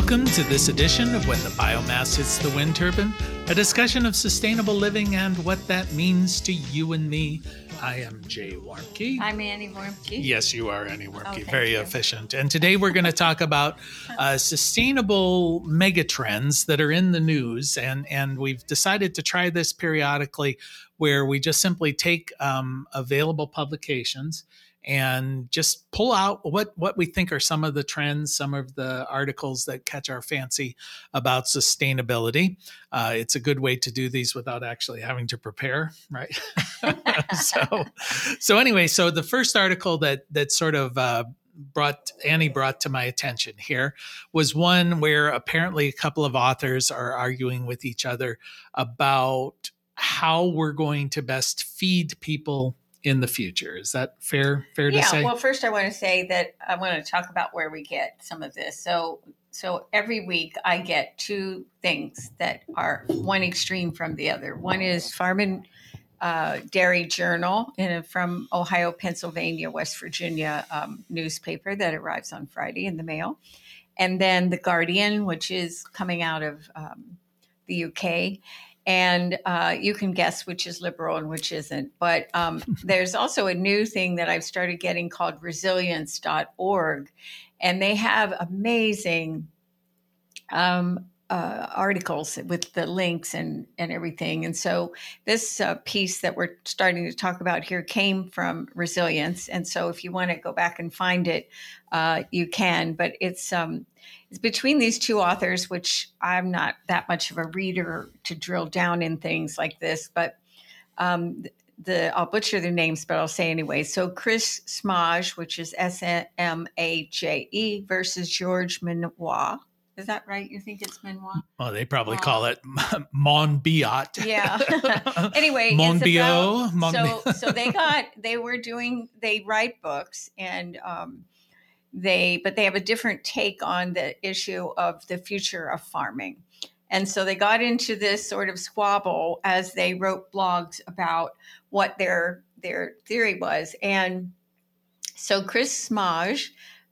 Welcome to this edition of When the Biomass Hits the Wind Turbine, a discussion of sustainable living and what that means to you and me. I am Jay Warmke. I'm Annie Warmke. Yes, you are Annie Warmke. Oh, Very you. efficient. And today we're going to talk about uh, sustainable megatrends that are in the news. And, and we've decided to try this periodically where we just simply take um, available publications and just pull out what what we think are some of the trends, some of the articles that catch our fancy about sustainability. Uh, it's a good way to do these without actually having to prepare, right? so, so anyway, so the first article that that sort of uh, brought Annie brought to my attention here was one where apparently a couple of authors are arguing with each other about how we're going to best feed people in the future. Is that fair? Fair yeah, to say? well, first I want to say that I want to talk about where we get some of this. So, so every week I get two things that are one extreme from the other. One is Farm and uh, Dairy Journal in, from Ohio, Pennsylvania, West Virginia um, newspaper that arrives on Friday in the mail, and then the Guardian, which is coming out of um, the UK and uh, you can guess which is liberal and which isn't. But um, there's also a new thing that I've started getting called resilience.org, and they have amazing um, uh, articles with the links and, and everything. And so this uh, piece that we're starting to talk about here came from Resilience. And so if you want to go back and find it, uh, you can. But it's um, it's between these two authors, which I'm not that much of a reader to drill down in things like this, but um, the I'll butcher their names, but I'll say anyway. So Chris Smaje, which is S M A J E, versus George Minois. Is that right? You think it's Minois? Well, they probably call it Monbiot. Yeah. anyway, Monbiot. Mon- so so they got they were doing they write books and um, they but they have a different take on the issue of the future of farming and so they got into this sort of squabble as they wrote blogs about what their their theory was and so chris Smaje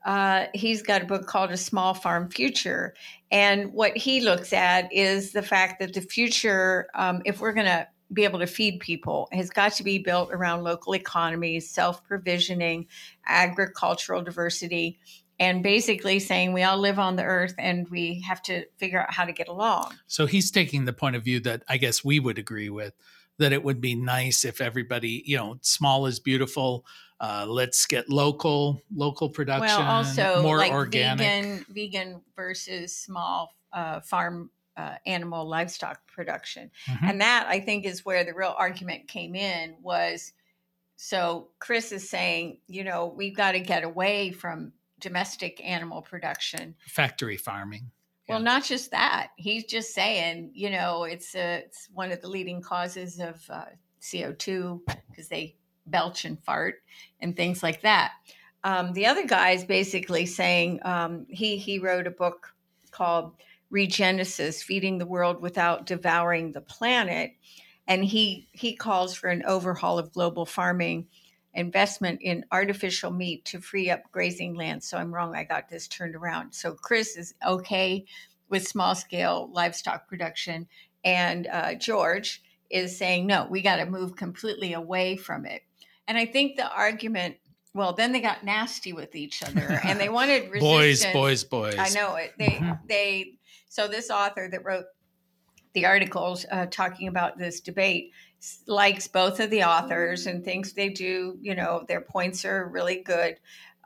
uh, he's got a book called a small farm future and what he looks at is the fact that the future um, if we're going to be able to feed people has got to be built around local economies, self provisioning, agricultural diversity, and basically saying we all live on the earth and we have to figure out how to get along. So he's taking the point of view that I guess we would agree with that it would be nice if everybody, you know, small is beautiful. Uh, let's get local, local production. Well, also more like organic. vegan, vegan versus small uh, farm uh, animal livestock production. Mm-hmm. And that I think is where the real argument came in was so Chris is saying, you know, we've got to get away from domestic animal production, factory farming. Well, not just that. He's just saying, you know, it's a, it's one of the leading causes of uh, CO2 because they belch and fart and things like that. Um, the other guy is basically saying um, he he wrote a book called regenesis, feeding the world without devouring the planet. And he he calls for an overhaul of global farming, investment in artificial meat to free up grazing land. So I'm wrong. I got this turned around. So Chris is okay with small scale livestock production, and uh, George is saying no. We got to move completely away from it. And I think the argument well then they got nasty with each other and they wanted boys boys boys. I know it. They mm-hmm. they so this author that wrote the articles uh, talking about this debate likes both of the authors and thinks they do you know their points are really good.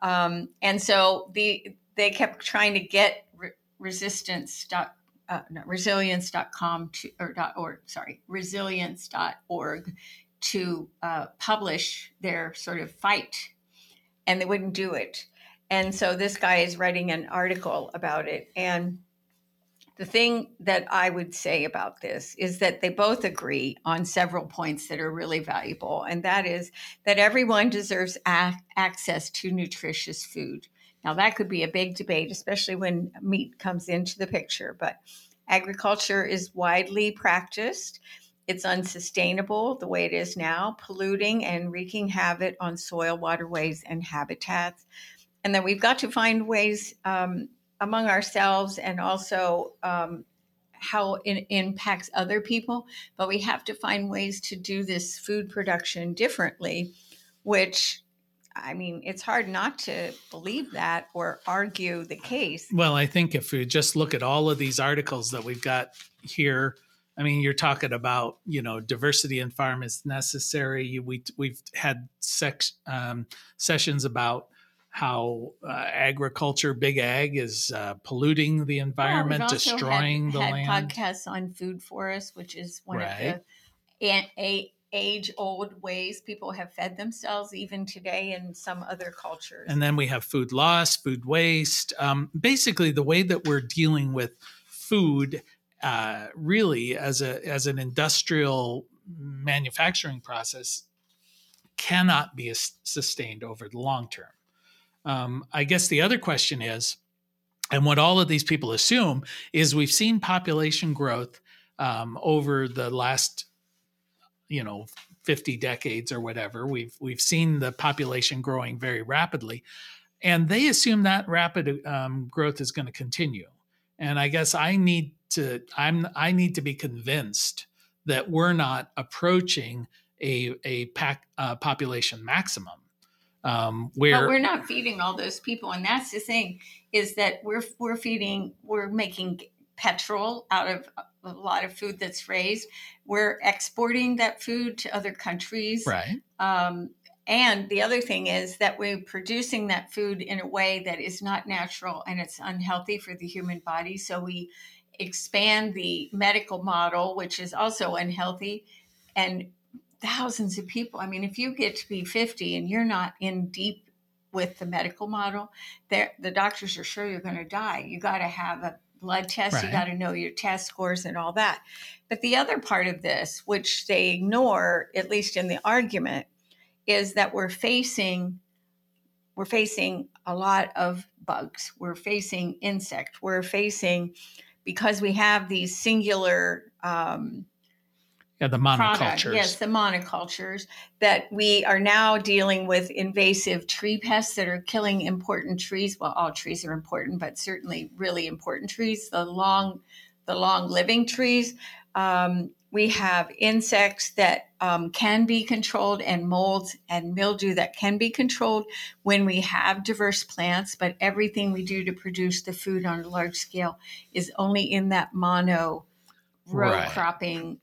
Um, and so the they kept trying to get re- resistance dot uh, no, resilience.com to, or dot org sorry resilience.org to uh, publish their sort of fight and they wouldn't do it. And so this guy is writing an article about it. And the thing that I would say about this is that they both agree on several points that are really valuable. And that is that everyone deserves a- access to nutritious food. Now, that could be a big debate, especially when meat comes into the picture, but agriculture is widely practiced. It's unsustainable the way it is now, polluting and wreaking havoc on soil, waterways, and habitats. And then we've got to find ways um, among ourselves and also um, how it impacts other people. But we have to find ways to do this food production differently, which I mean, it's hard not to believe that or argue the case. Well, I think if we just look at all of these articles that we've got here, I mean, you're talking about you know diversity in farm is necessary. We we've had sex, um, sessions about how uh, agriculture, big ag, is uh, polluting the environment, well, destroying had, the had land. Podcasts on food forests, which is one Right. of the a, a, age-old ways people have fed themselves, even today in some other cultures. And then we have food loss, food waste. Um, basically, the way that we're dealing with food, uh, really as a as an industrial manufacturing process, cannot be sustained over the long term. Um, I guess the other question is, and what all of these people assume is, we've seen population growth um, over the last, you know, 50 decades or whatever. We've we've seen the population growing very rapidly, and they assume that rapid um, growth is going to continue. And I guess I need to I'm I need to be convinced that we're not approaching a a pack, uh, population maximum. Um, where but we're not feeding all those people, and that's the thing is that we're we're feeding we're making petrol out of a lot of food that's raised. We're exporting that food to other countries. right Um, and the other thing is that we're producing that food in a way that is not natural and it's unhealthy for the human body. So we expand the medical model, which is also unhealthy. And thousands of people, I mean, if you get to be 50 and you're not in deep with the medical model, the doctors are sure you're going to die. You got to have a blood test, you Right. got to know your test scores and all that. But the other part of this, which they ignore, at least in the argument, is that we're facing we're facing a lot of bugs. We're facing insect. We're facing because we have these singular um, yeah the product- monocultures Yes, the monocultures that we are now dealing with invasive tree pests that are killing important trees. Well, all trees are important, but certainly really important trees. The long, the long living trees. Um, we have insects that um, can be controlled and molds and mildew that can be controlled when we have diverse plants. But everything we do to produce the food on a large scale is only in that mono row Right. cropping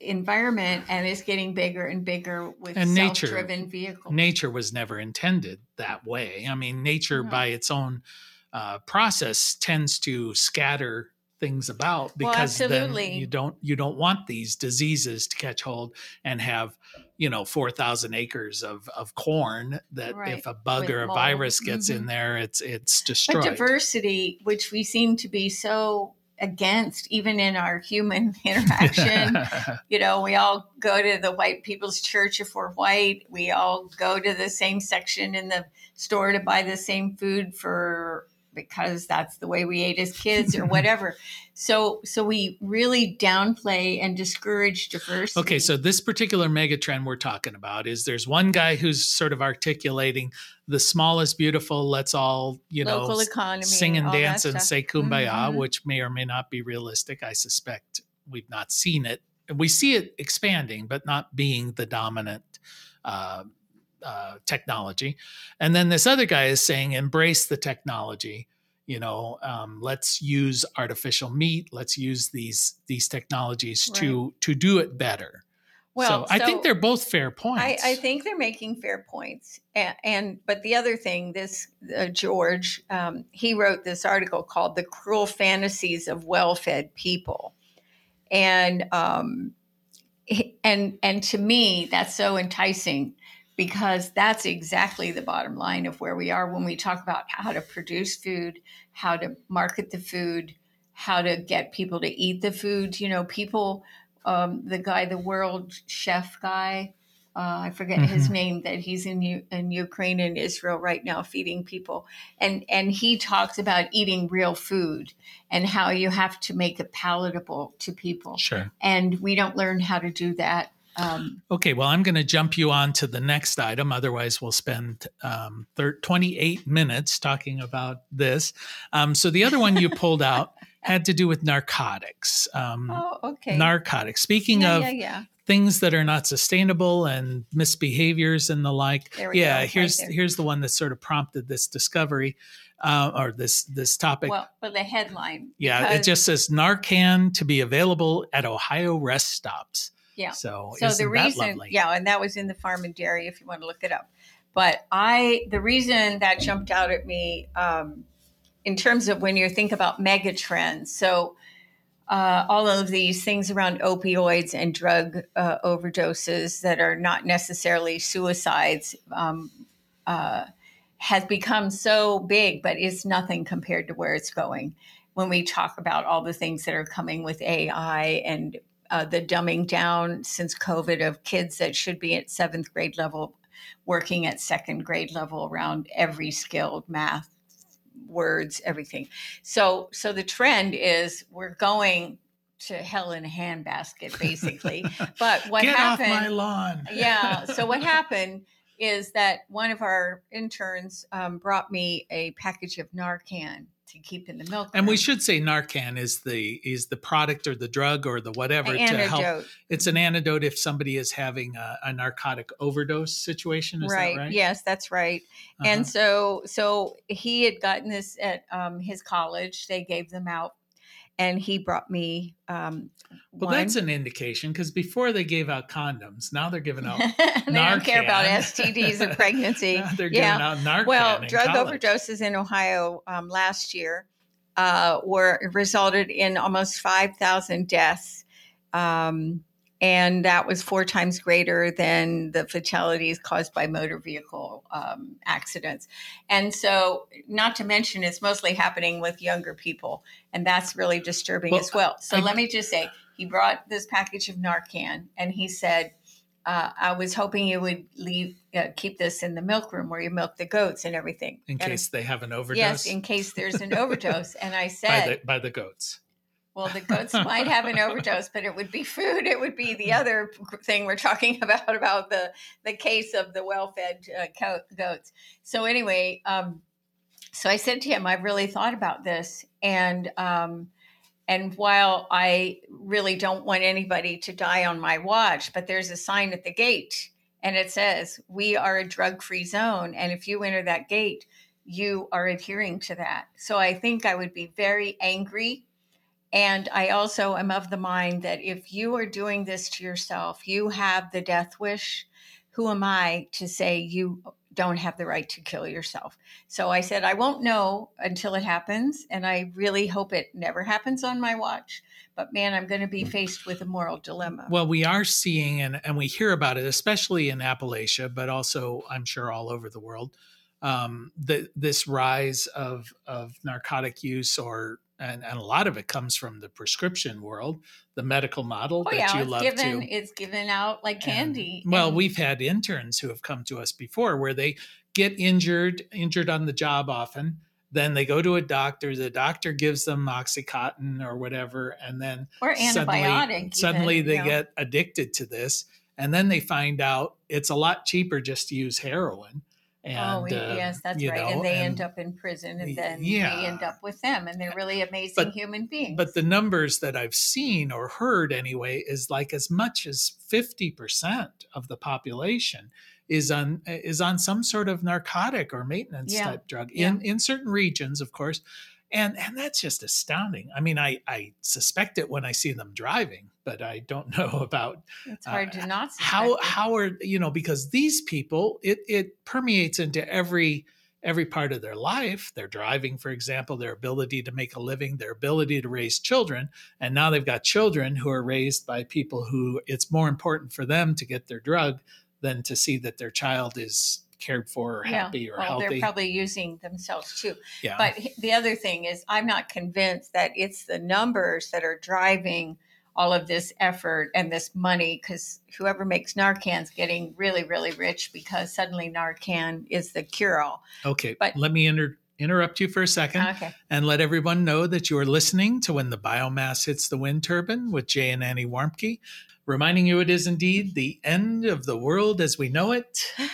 environment and is getting bigger and bigger with And nature- self-driven vehicles. nature was never intended that way. I mean, nature No. by its own uh, process tends to scatter things about Well, because then you don't you don't want these diseases to catch hold and have you know 4000 acres of of corn that Right, if a bug with or a mold. virus gets in Mhm. there it's it's but destroyed diversity, which we seem to be so against, even in our human interaction. you know, we all go to the white people's church if we're white. We all go to the same section in the store to buy the same food for because that's the way we ate as kids or whatever. so so we really downplay and discourage diversity. Okay, so this particular megatrend we're talking about is there's one guy who's sort of articulating the small is beautiful. Let's all, you know, economy, sing and dance and say kumbaya, Mhm. which may or may not be realistic. I suspect we've not seen it. We see it expanding, but not being the dominant uh, uh, technology. And then this other guy is saying, embrace the technology. You know, um, let's use artificial meat. Let's use these these technologies to to do it better. Well, so I think they're both fair points. I, I think they're making fair points, and, and but the other thing, this uh, George, um, he wrote this article called "The Cruel Fantasies of Well-Fed People," and um, and and to me, that's so enticing because that's exactly the bottom line of where we are when we talk about how to produce food, how to market the food, how to get people to eat the food. You know, people um, the guy, the world chef guy. Uh, I forget his Mhm. name. That he's in U- in Ukraine and Israel right now, feeding people, and and he talks about eating real food and how you have to make it palatable to people, sure. and we don't learn how to do that. Um, Okay, well, I'm going to jump you on to the next item. Otherwise, we'll spend um, thir- 28 minutes talking about this. Um, so, the other one you pulled out had to do with narcotics. Um, oh, okay. Narcotics. Speaking yeah, of yeah, yeah. things that are not sustainable and misbehaviors and the like, yeah, go, here's there. here's the one that sort of prompted this discovery uh, or this this topic. Well, well, the headline. yeah, it just says Narcan to be available at Ohio rest stops. Yeah. So, So the reason, yeah, and that was in the farm and dairy if you want to look it up. But I, the reason that jumped out at me um, in terms of when you think about mega trends, so uh, all of these things around opioids and drug uh, overdoses that are not necessarily suicides um, uh, has become so big, but it's nothing compared to where it's going. When we talk about all the things that are coming with AI and uh, the dumbing down since COVID of kids that should be at seventh grade level working at second grade level around every skill, math, words, everything. So, so the trend is we're going to hell in a handbasket, basically. but what Get happened? off my lawn. yeah. So what happened is that one of our interns um, brought me a package of Narcan to keep in the milk. And we should say Narcan is the is the product or the drug or the whatever An to help. antidote. It's an antidote if somebody is having a, a narcotic overdose situation. Is right. that right? Yes, that's right. Uh-huh. And so, so he had gotten this at um, his college. They gave them out, and he brought me. Um, well, that's an indication because before they gave out condoms, now they're giving out. they don't care about STDs and pregnancy. they're yeah. giving out Narcan. Well, drug college. overdoses in Ohio um, last year uh, were resulted in almost five thousand deaths, um, and that was four times greater than the fatalities caused by motor vehicle um, accidents. And so, not to mention, it's mostly happening with younger people, and that's really disturbing Well, as well. So I- let me just say, he brought this package of Narcan, and he said uh, I was hoping you would leave, uh, keep this in the milk room where you milk the goats and everything. in And- case they have an overdose. yes, in case there's an overdose. And I by said, the by the goats. Well, the goats might have an overdose, but it would be food. It would be the other thing we're talking about about the the case of the well-fed uh, goats. So anyway, um, so I said to him, I've really thought about this, and um, and while I really don't want anybody to die on my watch, but there's a sign at the gate, and it says we are a drug-free zone, and if you enter that gate, you are adhering to that. So I think I would be very angry. And I also am of the mind that if you are doing this to yourself, you have the death wish. Who am I to say you don't have the right to kill yourself? So I said, I won't know until it happens. And I really hope it never happens on my watch. But man, I'm going to be faced with a moral dilemma. Well, we are seeing and, and we hear about it, especially in Appalachia, but also I'm sure all over the world, um, the, this rise of, of narcotic use or and, and a lot of it comes from the prescription world, the medical model oh, that yeah, you it's love given, to. it's given out like And- candy. well, And- we've had interns who have come to us before where they get injured, injured on the job often. Then they go to a doctor. The doctor gives them oxycontin or whatever, and then or suddenly, antibiotic. suddenly even, they know. get addicted to this, and then they find out it's a lot cheaper just to use heroin. Oh, and oh, yes, that's right. know, and they and- end up in prison, and then Yeah. we end up with them, and they're really amazing But- human beings. But the numbers that I've seen or heard anyway is like as much as 50% of the population is on is on some sort of narcotic or maintenance Yeah. type drug in in certain regions of course and and that's just astounding i mean i i suspect it when i see them driving but i don't know about it's hard uh, to not how it. how are you know because these people it it permeates into every every part of their life their driving for example their ability to make a living their ability to raise children and now they've got children who are raised by people who it's more important for them to get their drug than to see that their child is cared for or happy or well, healthy they're probably using themselves too. yeah But the other thing is, I'm not convinced that it's the numbers that are driving all of this effort and this money because whoever makes Narcan's getting really, really rich because suddenly Narcan is the cure all. okay but- let me inter- interrupt you for a second Okay. and let everyone know that you are listening to When the Biomass Hits the Wind Turbine with Jay and Annie Warmke, reminding you it is indeed the end of the world as we know it.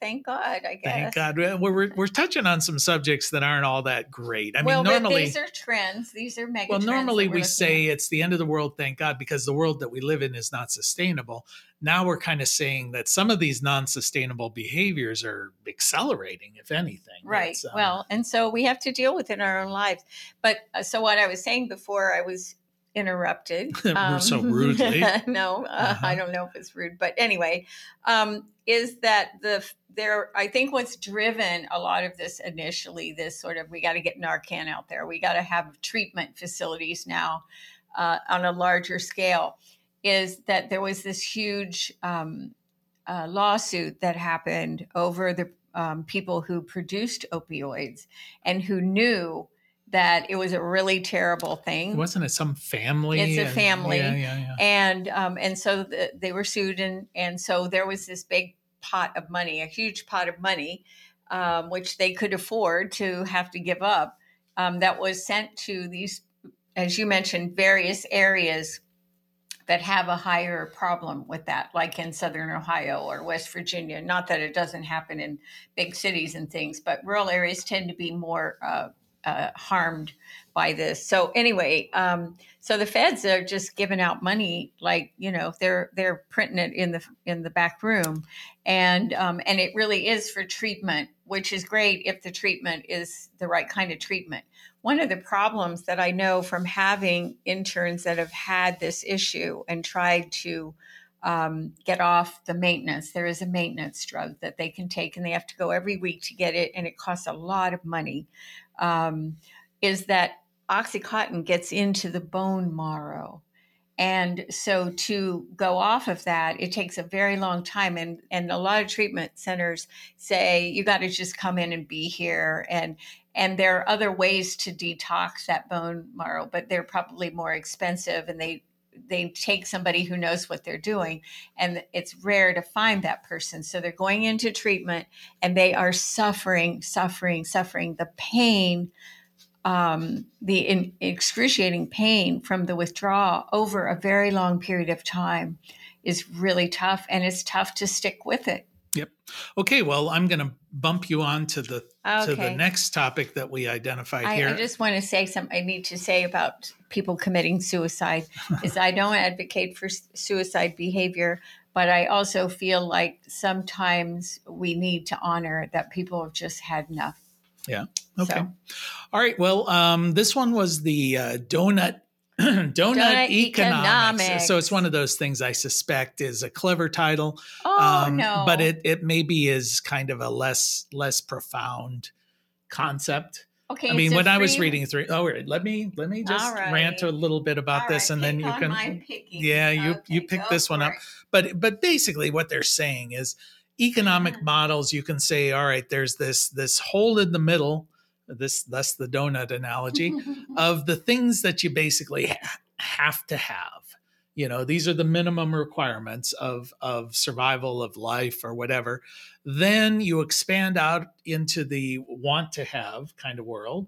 Thank God, I guess. Thank God. We're, we're, we're touching on some subjects that aren't all that great. I mean, well, normally. these are trends. These are mega Well, normally we say it's the end of the world, thank God, because the world that we live in is not sustainable. Now we're kind of saying that some of these non sustainable behaviors are accelerating, if anything. right. Um, well, and so we have to deal with it in our own lives. But uh, so what I was saying before, I was interrupted. So rudely. no, uh, Uh-huh. I don't know if it's rude, but anyway, um, is that the there? I think what's driven a lot of this initially, this sort of we got to get Narcan out there. We got to have treatment facilities now uh, on a larger scale. Is that there was this huge um, uh, lawsuit that happened over the um, people who produced opioids and who knew that it was a really terrible thing. wasn't it some family? It's a and- family. Yeah, yeah, yeah. and um, and so the, they were sued and and so there was this big pot of money a huge pot of money um, which they could afford to have to give up um, that was sent to these as you mentioned various areas that have a higher problem with that like in southern ohio or west virginia not that it doesn't happen in big cities and things but rural areas tend to be more uh, uh, harmed by this. So anyway um, so the feds are just giving out money like you know they're they're printing it in the in the back room. And um, and it really is for treatment which is great if the treatment is the right kind of treatment. One of the problems that i know from having interns that have had this issue and tried to um, get off the maintenance there is a maintenance drug that they can take and they have to go every week to get it and it costs a lot of money um, is that oxycontin gets into the bone marrow. And so to go off of that it takes a very long time. And and a lot of treatment centers say you got to just come in and be here. And and there are other ways to detox that bone marrow but they're probably more expensive and they they take somebody who knows what they're doing and it's rare to find that person. So they're going into treatment and they are suffering suffering suffering the pain um, the in, excruciating pain from the withdrawal over a very long period of time is really tough and it's tough to stick with it Okay, well, I'm going to bump you on to the to the next topic that we identified I, here. I just want to say something I need to say about people committing suicide is I don't advocate for suicide behavior, but I also feel like sometimes we need to honor that people have just had enough. Yeah. Okay. So, All right. Well, um, this one was the uh, donut. donut, Donut economics. economics. So it's one of those things I suspect is a clever title, oh um, no, but it it maybe is kind of a less less profound concept. okay. I mean, when I was reading through, oh, wait, let me let me just right. rant a little bit about All this, right, and then you can. Yeah, you you pick this one up. it. but but basically what they're saying is economic Yeah. models you can say all right there's this this hole in the middle this that's the donut analogy of the things that you basically ha- have to have. You know these are the minimum requirements of of survival of life or whatever. Then you expand out into the want to have kind of world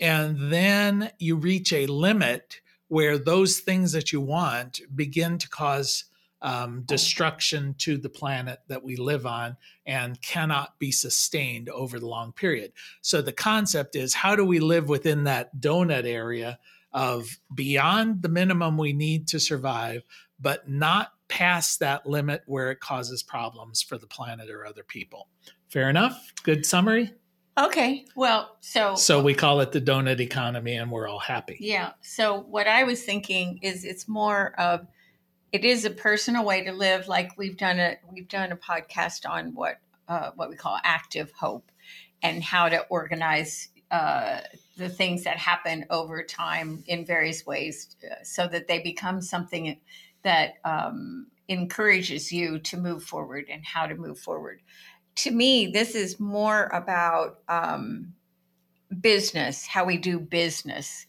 and then you reach a limit where those things that you want begin to cause um, destruction to the planet that we live on and cannot be sustained over the long period. So the concept is how do we live within that donut area of beyond the minimum we need to survive, but not past that limit where it causes problems for the planet or other people. Fair enough? Good summary? okay. Well, so So we call it the donut economy and we're all happy. Yeah. So what I was thinking is it's more of it is a personal way to live. Like we've done a we've done a podcast on what uh, what we call active hope and how to organize uh, the things that happen over time in various ways uh, so that they become something that um, encourages you to move forward and how to move forward. To me, this is more about um, business, how we do business.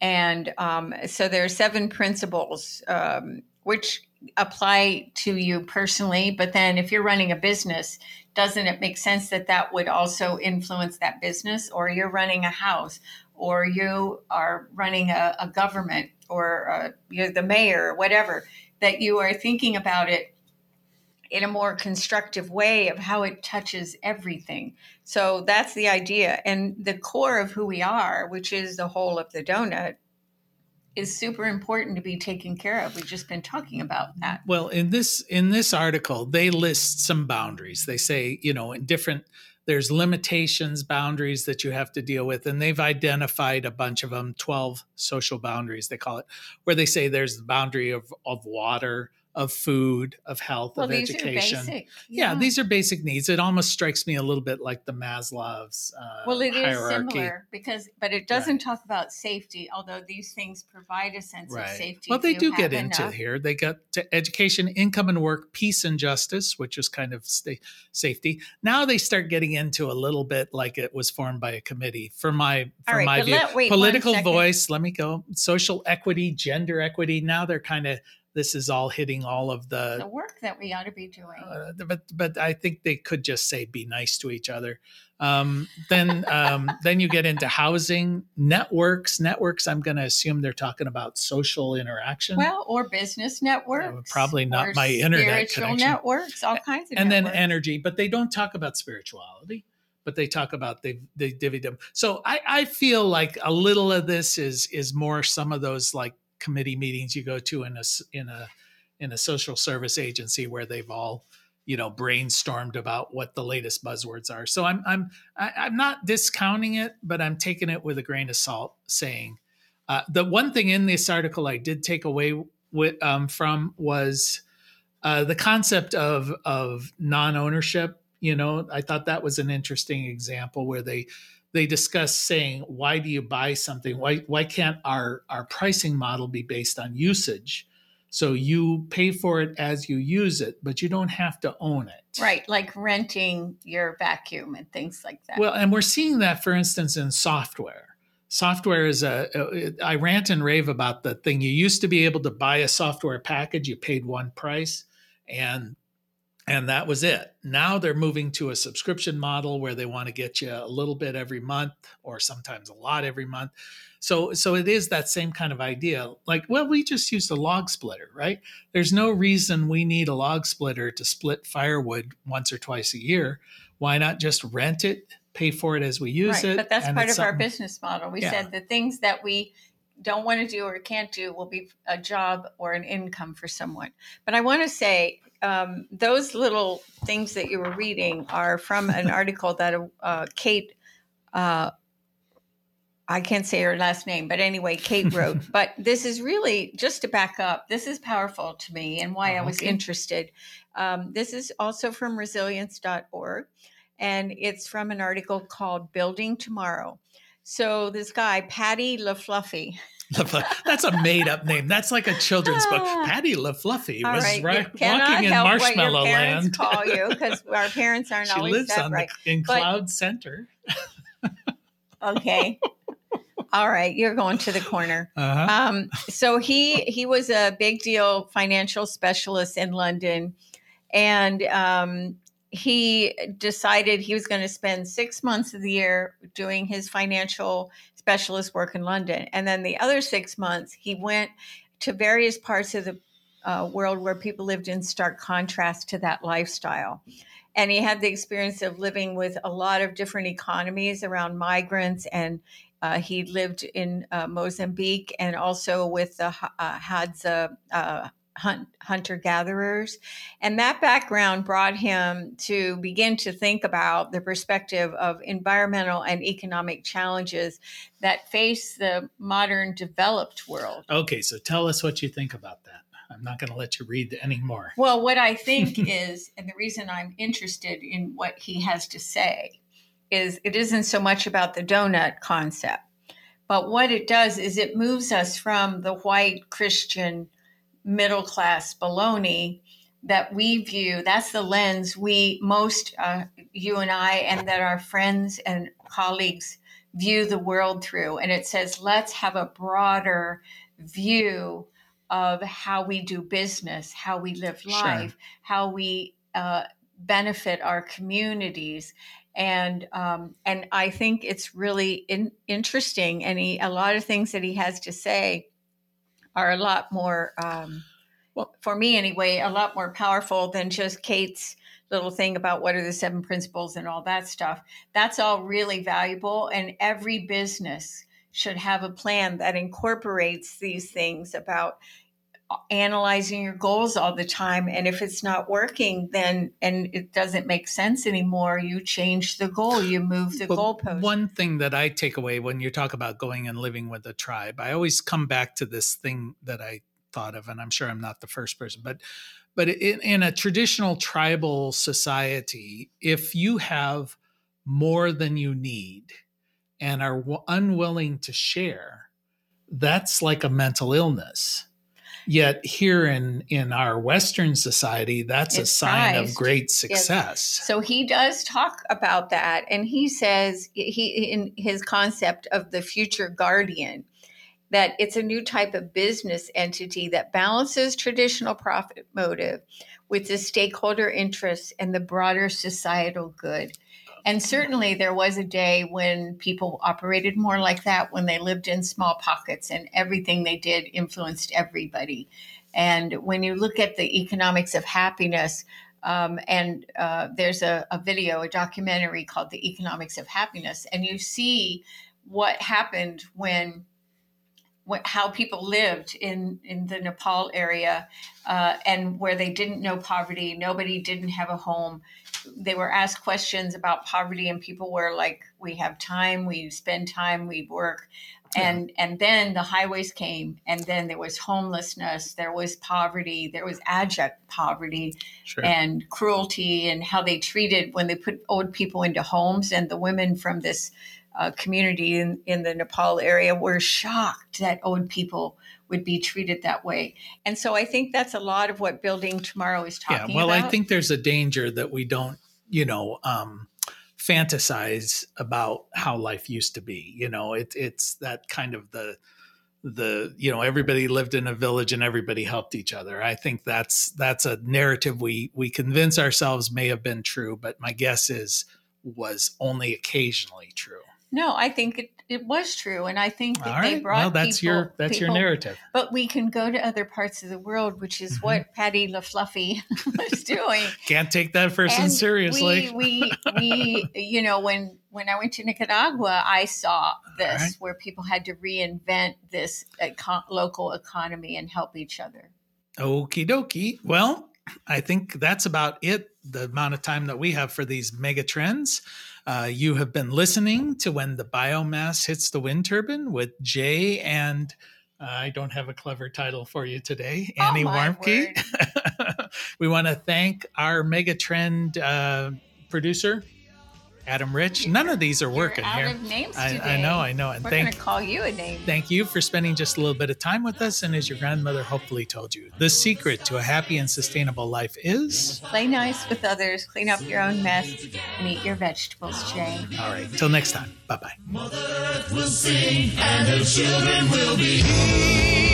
And um, so there are seven principles um, which apply to you personally. But then if you're running a business, doesn't it make sense that that would also influence that business? Or you're running a house, or you are running a, a government, or uh, you're the mayor, or whatever, that you are thinking about it in a more constructive way of how it touches everything. So that's the idea. And the core of who we are, which is the whole of the donut, is super important to be taken care of. We've just been talking about that. Well, in this in this article, they list some boundaries. They say, you know, in different there's limitations, boundaries that you have to deal with, and they've identified a bunch of them, 12 social boundaries they call it, where they say there's the boundary of of water, of food, of health, well, of education. Basic, yeah. these are basic needs. It almost strikes me a little bit like the Maslow's uh, well, it is hierarchy. similar because, but it doesn't talk about safety. Although these things provide a sense Right. of safety. Well, they do get into enough. here. They got to education, income and work, peace and justice, which is kind of sta- safety. Now they start getting into a little bit like it was formed by a committee. For my for right, my view, let- wait political voice. Let me go. Social equity, gender equity. Now they're kind of this is all hitting all of the the. work that we ought to be doing. Uh, but but I think they could just say be nice to each other. Um, then um, then you get into housing networks. Networks. I'm going to assume they're talking about social interaction. well, or business networks. probably not my internet spiritual connection. networks, all kinds of and then energy but they don't talk about spirituality but they talk about they they divvy them so i i feel like a little of this is is more some of those like committee meetings you go to in a in a in a social service agency where they've all you know brainstormed about what the latest buzzwords are. So i'm i'm I, i'm not discounting it but i'm taking it with a grain of salt saying uh, the one thing in this article i did take away with, um, from was uh, the concept of of non-ownership you know i thought that was an interesting example where they they discuss saying why do you buy something? Why why can't our our pricing model be based on usage? So you pay for it as you use it but you don't have to own it. Right, like renting your vacuum and things like that. well and we're seeing that for instance in software. Software is a i rant and rave about the thing. You used to be able to buy a software package you paid one price and and that was it now they're moving to a subscription model where they want to get you a little bit every month or sometimes a lot every month so so it is that same kind of idea like well we just used a log splitter right there's no reason we need a log splitter to split firewood once or twice a year why not just rent it pay for it as we use right, it but that's part of our business model. We Yeah. said the things that we don't want to do or can't do will be a job or an income for someone. But I want to say um, those little things that you were reading are from an article that uh, Kate. Uh, I can't say her last name, but anyway, Kate wrote. but this is really just to back up. This is powerful to me and why I was Okay. interested. Um, this is also from resilience.org, and it's from an article called Building Tomorrow. So this guy, Patty LaFluffy. That's a made up name. That's like a children's book. Ah. Patty LaFluffy was right, right, walking in Marshmallow your parents Land. call you because our parents aren't she always lives on right. the, in But- Cloud Center. Okay. All right, you're going to the corner. Uh-huh. Um, so he he was a big deal financial specialist in London, and um, he decided he was going to spend six months of the year doing his financial specialist work in London, and then the other six months he went to various parts of the uh, world where people lived in stark contrast to that lifestyle. And he had the experience of living with a lot of different economies around migrants and uh, he lived in uh, Mozambique and also with the uh, Hadza uh, hunt, hunter gatherers. And that background brought him to begin to think about the perspective of environmental and economic challenges that face the modern developed world. Okay, so tell us what you think about that. I'm not going to let you read anymore. Well, what I think is, and the reason I'm interested in what he has to say, is it isn't so much about the donut concept, but what it does is it moves us from the white Christian middle class baloney that we view. That's the lens we most, uh, you and I, and that our friends and colleagues view the world through. And it says, let's have a broader view of how we do business, how we live Sure. life, how we uh, benefit our communities and um, and I think it's really in, interesting. And he, a lot of things that he has to say are a lot more, um, well, for me anyway, a lot more powerful than just Kate's little thing about what are the seven principles and all that stuff. That's all really valuable, and every business should have a plan that incorporates these things about analyzing your goals all the time and if it's not working then and it doesn't make sense anymore you change the goal you move the goalpost. one thing that i take away when you talk about going and living with a tribe i always come back to this thing that i thought of and i'm sure i'm not the first person but but in, in a traditional tribal society if you have more than you need and are w- unwilling to share that's like a mental illness Yet here in in our Western society, that's it's a sign prized. of great success. Yes. So he does talk about that, and he says he in his concept of the future guardian that it's a new type of business entity that balances traditional profit motive with the stakeholder interests and the broader societal good. And certainly there was a day when people operated more like that, when they lived in small pockets and everything they did influenced everybody. And when you look at the economics of happiness, um, and uh, there's a, a video, a documentary called The Economics of Happiness, and you see what happened when how people lived in in the Nepal area uh, and where they didn't know poverty. Nobody didn't have a home. They were asked questions about poverty, and people were like, "We have time. We spend time. We work." And yeah. and then the highways came, and then there was homelessness. There was poverty. There was abject poverty sure. and cruelty, and how they treated when they put old people into homes, and the women from this uh, community in, in the Nepal area were shocked that old people would be treated that way. And so I think that's a lot of what Building Tomorrow is talking about. Yeah, well, about. I think there's a danger that we don't, you know, um, fantasize about how life used to be. You know, it, it's that kind of the the you know everybody lived in a village and everybody helped each other i think that's that's a narrative we we convince ourselves may have been true but my guess is was only occasionally true no, I think it, it was true, and I think that they brought. Well, that's people, your that's people, your narrative. But we can go to other parts of the world, which is mm-hmm. what Patty LaFluffy was doing. Can't take that person and seriously. We, we, we, you know, when when I went to Nicaragua, I saw this right. where people had to reinvent this econ- local economy and help each other. Okie dokie. Well, I think that's about it. The amount of time that we have for these mega trends. Uh, you have been listening to When the Biomass Hits the Wind Turbine with Jay and uh, I don't have a clever title for you today, oh, Annie Warmke. we want to thank our Megatrend uh, producer, Adam Rich. None of these are working out here. Of names I, today. I know, I know. And We're going to call you a name. Thank you for spending just a little bit of time with us. And as your grandmother hopefully told you, the secret to a happy and sustainable life is play nice with others, clean up your own mess, and eat your vegetables, Jay. All right. Till next time. Bye bye. Mother Earth will sing, and her children will be